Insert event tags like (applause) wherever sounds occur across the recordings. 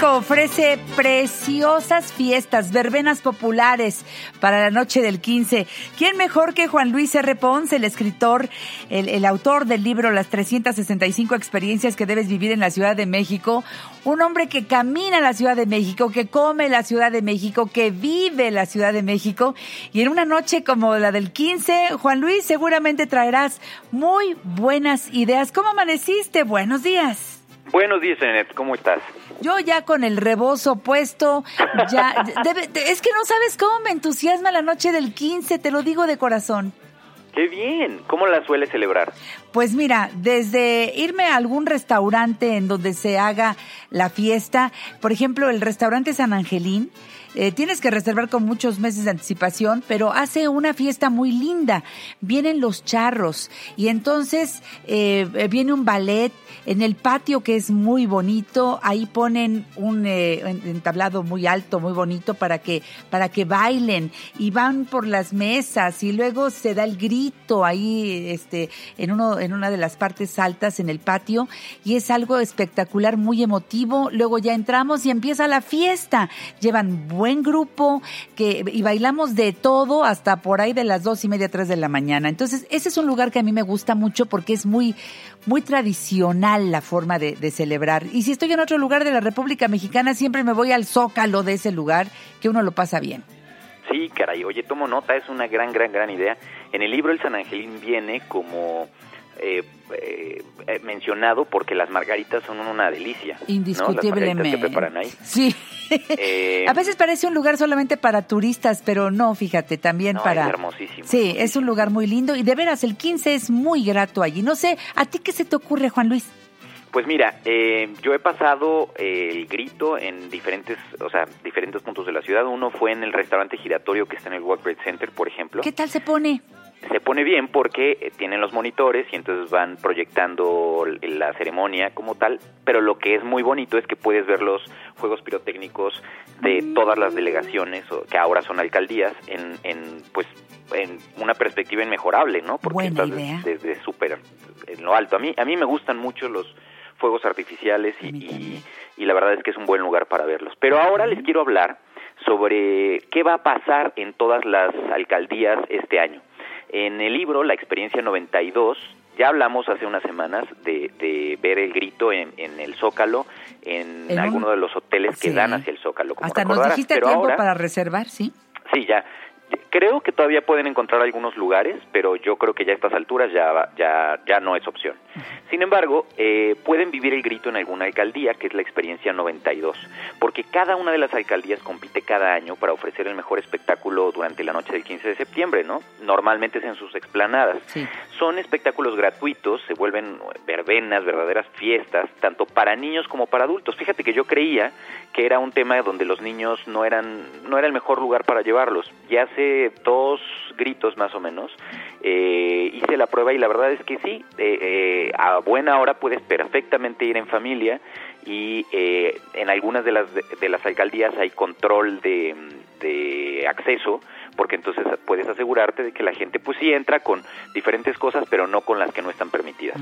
Ofrece preciosas fiestas, verbenas populares para la noche del 15. ¿Quién mejor que Juan Luis R. Ponce, el escritor, el, el, autor del libro Las 365 experiencias que debes vivir en la Ciudad de México? Un hombre que camina la Ciudad de México, que come la Ciudad de México, que vive la Ciudad de México. Y en una noche como la del 15, Juan Luis, seguramente traerás muy buenas ideas. ¿Cómo amaneciste? Buenos días. Buenos días, Enet, ¿cómo estás? Yo ya con el rebozo puesto, ya, (laughs) debe, es que no sabes cómo me entusiasma la noche del 15, te lo digo de corazón. Qué bien, ¿cómo la suele celebrar? Pues mira, desde irme a algún restaurante en donde se haga la fiesta, por ejemplo, el restaurante San Angelín, eh, tienes que reservar con muchos meses de anticipación, pero hace una fiesta muy linda. Vienen los charros y entonces eh, viene un ballet en el patio que es muy bonito. Ahí ponen un eh, entablado muy alto, muy bonito para que para que bailen y van por las mesas y luego se da el grito ahí, este, en uno en una de las partes altas en el patio y es algo espectacular, muy emotivo. Luego ya entramos y empieza la fiesta. Llevan buen grupo que, y bailamos de todo hasta por ahí de las dos y media, tres de la mañana. Entonces, ese es un lugar que a mí me gusta mucho porque es muy, muy tradicional la forma de, de celebrar. Y si estoy en otro lugar de la República Mexicana, siempre me voy al zócalo de ese lugar, que uno lo pasa bien. Sí, caray, oye, tomo nota, es una gran, gran, gran idea. En el libro El San Angelín viene como eh, eh, mencionado porque las margaritas son una delicia. Indiscutiblemente. ¿no? preparan ahí. Sí. Eh, a veces parece un lugar solamente para turistas, pero no, fíjate, también no, para... Es hermosísimo. Sí, es un lugar muy lindo y de veras el 15 es muy grato allí. No sé, ¿a ti qué se te ocurre, Juan Luis? Pues mira, eh, yo he pasado eh, el grito en diferentes, o sea, diferentes puntos de la ciudad. Uno fue en el restaurante giratorio que está en el World Trade Center, por ejemplo. ¿Qué tal se pone? Se pone bien porque eh, tienen los monitores y entonces van proyectando la ceremonia como tal, pero lo que es muy bonito es que puedes ver los juegos pirotécnicos de todas las delegaciones que ahora son alcaldías en, en pues en una perspectiva inmejorable, ¿no? Porque Buena idea. desde súper en lo alto. A mí a mí me gustan mucho los fuegos artificiales y, y, y la verdad es que es un buen lugar para verlos. Pero ahora les quiero hablar sobre qué va a pasar en todas las alcaldías este año. En el libro La experiencia 92 ya hablamos hace unas semanas de, de ver el grito en, en el Zócalo, en, En un- alguno de los hoteles que Sí. dan hacia el Zócalo. Como Hasta nos dijiste Pero tiempo ahora- para reservar, ¿sí? Sí, ya. Creo que todavía pueden encontrar algunos lugares, pero yo creo que ya a estas alturas ya, ya, ya no es opción. Sin embargo, eh, pueden vivir el grito en alguna alcaldía, que es la experiencia 92, porque cada una de las alcaldías compite cada año para ofrecer el mejor espectáculo durante la noche del 15 de septiembre, ¿no? Normalmente es en sus explanadas. Sí. Son espectáculos gratuitos, se vuelven verbenas, verdaderas fiestas, tanto para niños como para adultos. Fíjate que yo creía que era un tema donde los niños no eran no era el mejor lugar para llevarlos. Ya dos gritos más o menos eh, hice la prueba y la verdad es que sí, eh, eh, a buena hora puedes perfectamente ir en familia y eh, en algunas de las de las alcaldías hay control de, de acceso porque entonces puedes asegurarte de que la gente pues sí entra con diferentes cosas pero no con las que no están permitidas.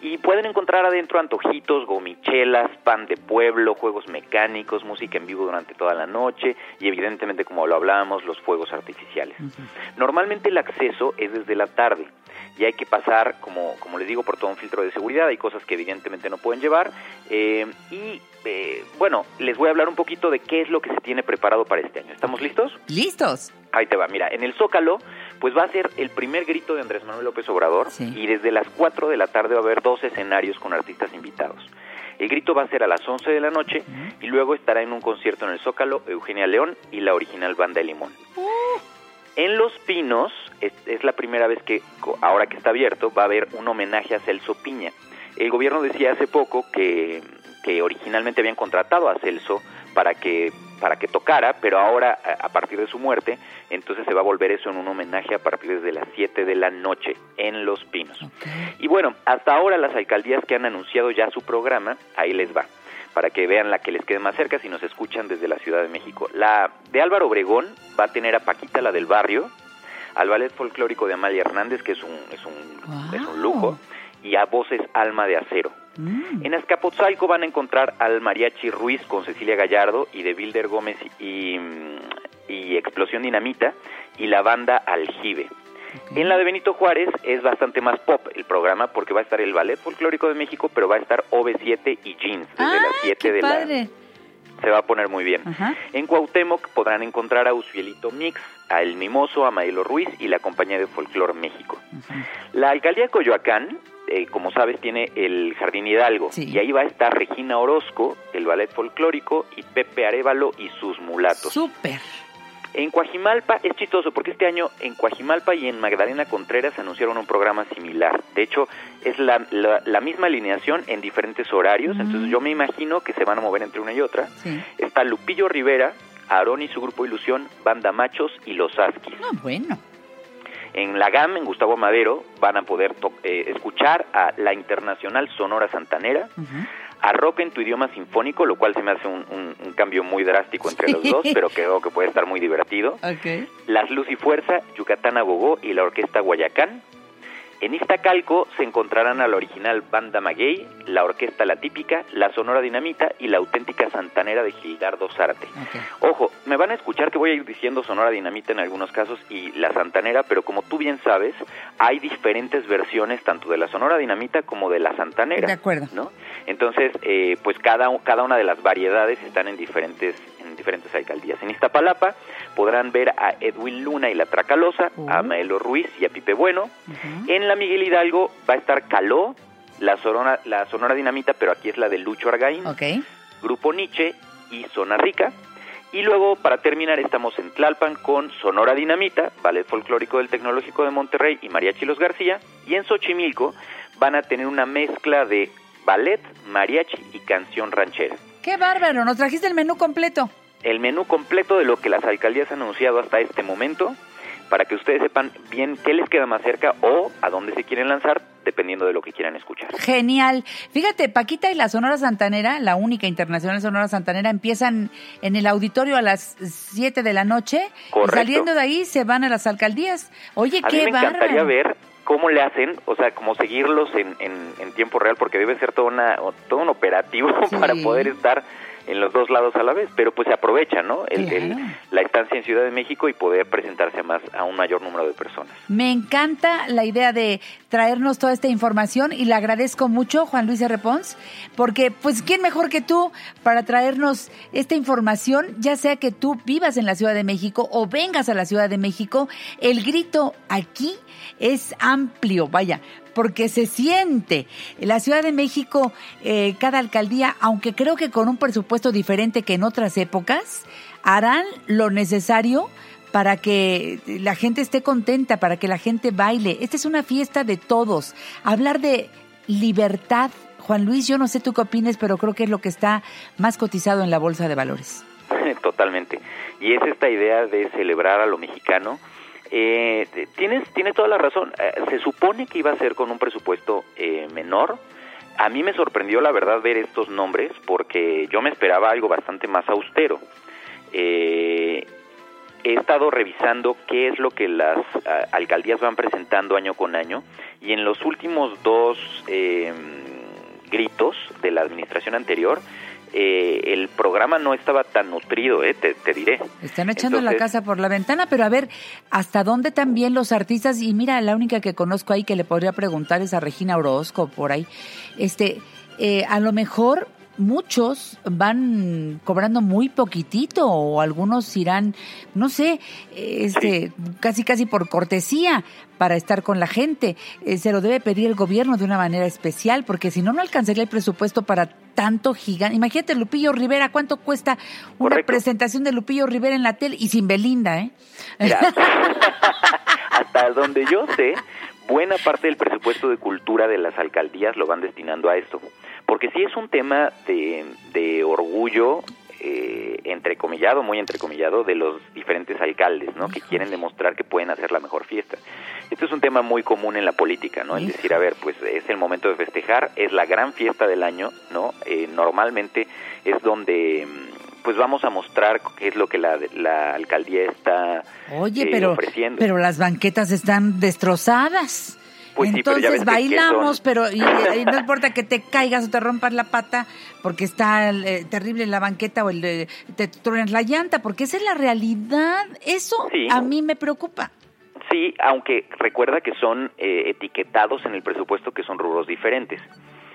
Y pueden encontrar adentro antojitos, gomichelas, pan de pueblo, juegos mecánicos, música en vivo durante toda la noche y evidentemente como lo hablábamos los fuegos artificiales. Normalmente el acceso es desde la tarde y hay que pasar, como, como les digo, por todo un filtro de seguridad. Hay cosas que evidentemente no pueden llevar. eh, y eh, bueno, les voy a hablar un poquito de qué es lo que se tiene preparado para este año. ¿Estamos listos? ¿Listos? Ahí te va, mira, en el Zócalo, pues va a ser el primer grito de Andrés Manuel López Obrador Sí. y desde las 4 de la tarde va a haber dos escenarios con artistas invitados. El grito va a ser a las 11 de la noche y luego estará en un concierto en el Zócalo Eugenia León y la original Banda de Limón. En Los Pinos, es, es la primera vez que, ahora que está abierto, va a haber un homenaje a Celso Piña. El gobierno decía hace poco que, que originalmente habían contratado a Celso para que, para que tocara, pero ahora, a, a partir de su muerte, entonces se va a volver eso en un homenaje a partir de las 7 de la noche en Los Pinos. Y bueno, hasta ahora las alcaldías que han anunciado ya su programa, ahí les va, para que vean la que les quede más cerca si nos escuchan desde la Ciudad de México. La de Álvaro Obregón va a tener a Paquita, la del barrio, al ballet folclórico de Amalia Hernández, que es un, es un, es un lujo, y a Voces Alma de Acero. Mm. En Azcapotzalco van a encontrar al Mariachi Ruiz con Cecilia Gallardo y de Wilder Gómez y, y Explosión Dinamita y la banda Aljibe. En la de Benito Juárez es bastante más pop el programa porque va a estar el Ballet Folclórico de México, pero va a estar OV7 y Jeans desde las 7 de la se va a poner muy bien. En Cuauhtémoc podrán encontrar a Usuelito Mix, a El Mimoso, a Maelo Ruiz y la Compañía de Folclor México. La alcaldía de Coyoacán, eh, como sabes, tiene el Jardín Hidalgo y ahí va a estar Regina Orozco, el ballet folclórico y Pepe Arevalo y sus mulatos. Súper. En Coajimalpa es chistoso porque este año en Coajimalpa y en Magdalena Contreras anunciaron un programa similar. De hecho, es la, la, misma alineación en diferentes horarios, entonces yo me imagino que se van a mover entre una y otra. Está Lupillo Rivera, Aarón y su grupo Ilusión, Banda Machos y Los Askis. Ah, bueno. En la GAM, en Gustavo Madero, van a poder eh, escuchar a la Internacional Sonora Santanera, a rock en tu idioma sinfónico, lo cual se me hace un, cambio muy drástico entre los dos, pero creo que puede estar muy divertido. Las Luz y Fuerza, Yucatán Agogó y la Orquesta Guayacán. En Iztacalco se encontrarán a la original Banda Maguey, la Orquesta La Típica, la Sonora Dinamita y la auténtica Santanera de Gildardo Zárate. Ojo, me van a escuchar que voy a ir diciendo Sonora Dinamita en algunos casos y la Santanera, pero como tú bien sabes, hay diferentes versiones tanto de la Sonora Dinamita como de la Santanera. De acuerdo. ¿no? Entonces, eh, pues cada, cada una de las variedades están en diferentes diferentes alcaldías. En Iztapalapa podrán ver a Edwin Luna y la Tracalosa, a Maelo Ruiz y a Pipe Bueno. En la Miguel Hidalgo va a estar Caló, la Sonora, la Sonora Dinamita, pero aquí es la de Lucho Argaín, Grupo Nietzsche y Zona Rica. Y luego, para terminar, estamos en Tlalpan con Sonora Dinamita, Ballet Folclórico del Tecnológico de Monterrey y María Chilos García. Y en Xochimilco van a tener una mezcla de ballet, mariachi y canción ranchera. ¡Qué bárbaro! Nos trajiste el menú completo el menú completo de lo que las alcaldías han anunciado hasta este momento para que ustedes sepan bien qué les queda más cerca o a dónde se quieren lanzar, dependiendo de lo que quieran escuchar. Genial. Fíjate, Paquita y la Sonora Santanera, la única internacional Sonora Santanera, empiezan en el auditorio a las 7 de la noche. Correcto. Y saliendo de ahí se van a las alcaldías. Oye, a qué mí me encantaría ver cómo le hacen, o sea, cómo seguirlos en, en, tiempo real, porque debe ser todo, una, todo un operativo (laughs) para poder estar en los dos lados a la vez, pero pues se aprovecha, ¿no? El, la estancia en Ciudad de México y poder presentarse a, más, a un mayor número de personas. Me encanta la idea de traernos toda esta información y le agradezco mucho, Juan Luis R. Pons, porque pues quién mejor que tú para traernos esta información, ya sea que tú vivas en la Ciudad de México o vengas a la Ciudad de México, el grito aquí es amplio, vaya, porque se siente. En la Ciudad de México, eh, cada alcaldía, aunque creo que con un presupuesto diferente que en otras épocas, harán lo necesario para que la gente esté contenta, para que la gente baile. Esta es una fiesta de todos. Hablar de libertad, Juan Luis, yo no sé tú qué opines, pero creo que es lo que está más cotizado en la bolsa de valores. (laughs) Totalmente. Y es esta idea de celebrar a lo mexicano eh, tienes, tienes toda la razón. Eh, se supone que iba a ser con un presupuesto eh, menor. A mí me sorprendió la verdad ver estos nombres porque yo me esperaba algo bastante más austero. Eh, he estado revisando qué es lo que las alcaldías van presentando año con año y en los últimos dos gritos de la administración anterior eh, el programa no estaba tan nutrido, eh, te, diré. Están echando la casa por la ventana, pero a ver, ¿hasta dónde también los artistas? Y mira, la única que conozco ahí que le podría preguntar es a Regina Orozco, por ahí. Este, eh, a lo mejor muchos van cobrando muy poquitito o algunos irán, no sé, este, casi casi por cortesía para estar con la gente. Eh, se lo debe pedir el gobierno de una manera especial porque si no, no alcanzaría el presupuesto para tanto gigante. Imagínate Lupillo Rivera, ¿cuánto cuesta una presentación de Lupillo Rivera en la tele y sin Belinda, eh? (laughs) hasta donde yo sé, buena parte del presupuesto de cultura de las alcaldías lo van destinando a esto porque sí es un tema de, de orgullo eh, entrecomillado, muy entrecomillado, de los diferentes alcaldes, ¿no? Que quieren demostrar que pueden hacer la mejor fiesta. Esto es un tema muy común en la política, ¿no? Es decir, a ver, pues es el momento de festejar, es la gran fiesta del año, ¿no? Eh, normalmente es donde pues vamos a mostrar qué es lo que la, la alcaldía está Oye, eh, pero, ofreciendo. Pero las banquetas están destrozadas. Pues sí, pero ya Entonces que- que bailamos, pero y, y no (laughs) importa que te caigas o te rompas la pata porque está eh, terrible la banqueta o el, eh, te truenas la llanta, porque esa es la realidad. Eso Sí. a mí me preocupa. Sí, aunque recuerda que son eh, etiquetados en el presupuesto que son rubros diferentes.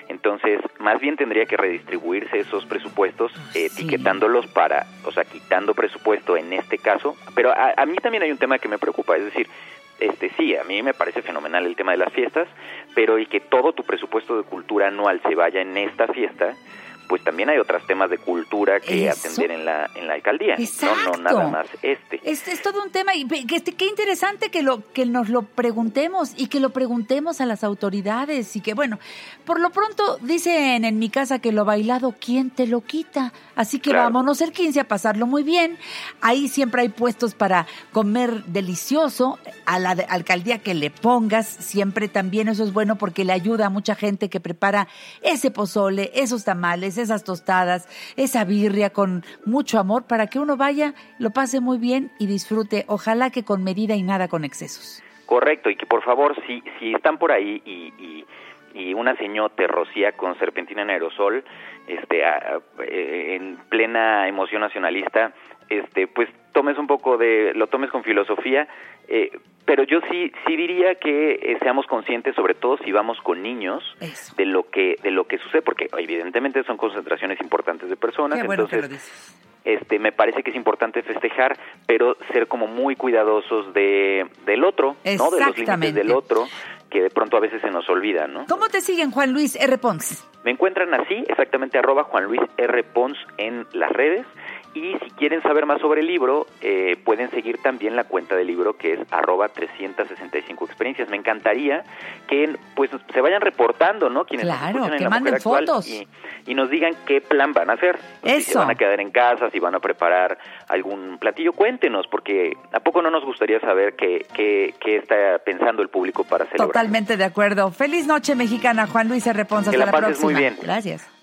Entonces, más bien tendría que redistribuirse esos presupuestos eh, Sí. etiquetándolos para, o sea, quitando presupuesto en este caso. Pero a, a mí también hay un tema que me preocupa, es decir, este sí, a mí me parece fenomenal el tema de las fiestas, pero y que todo tu presupuesto de cultura anual se vaya en esta fiesta, pues también hay otros temas de cultura que Eso. atender en la en la alcaldía, no Exacto. no nada más este. Es, es todo un tema y que este- qué interesante que lo que nos lo preguntemos y que lo preguntemos a las autoridades y que bueno, por lo pronto dicen en mi casa que lo bailado quién te lo quita, así que Claro. vámonos el 15 a pasarlo muy bien. Ahí siempre hay puestos para comer delicioso, a la alcaldía que le pongas, siempre también eso es bueno porque le ayuda a mucha gente que prepara ese pozole, esos tamales, esas tostadas, esa birria con mucho amor para que uno vaya, lo pase muy bien y disfrute, ojalá que con medida y nada con excesos. Correcto, y que por favor, si, si están por ahí y, y, una señora te rocía con serpentina en aerosol, este, eh, en plena emoción nacionalista, este, pues tomes un poco de, lo tomes con filosofía, eh, pero yo sí, sí diría que eh, seamos conscientes, sobre todo si vamos con niños, Eso. de lo que, de lo que sucede, porque evidentemente son concentraciones importantes de personas, Qué bueno que entonces lo dices. este me parece que es importante festejar, pero ser como muy cuidadosos de del otro, ¿no? De los límites del otro, que de pronto a veces se nos olvida, ¿no? ¿Cómo te siguen Juan Luis R. Pons? Me encuentran así, exactamente arroba Juan Luis R. Pons en las redes. Y si quieren saber más sobre el libro, eh, pueden seguir también la cuenta del libro que es arroba 365 experiencias. Me encantaría que pues se vayan reportando, ¿no? Quienes Claro, escuchan en que La manden Mujer Actual fotos. Y, y nos digan qué plan van a hacer. Si se Eso. van a quedar en casa, si van a preparar algún platillo, cuéntenos, porque ¿a poco no nos gustaría saber qué, qué, qué está pensando el público para celebrar? Totalmente de acuerdo. Feliz noche mexicana, Juan Luis R. Pons. Hasta Que la la próxima. muy bien. Gracias.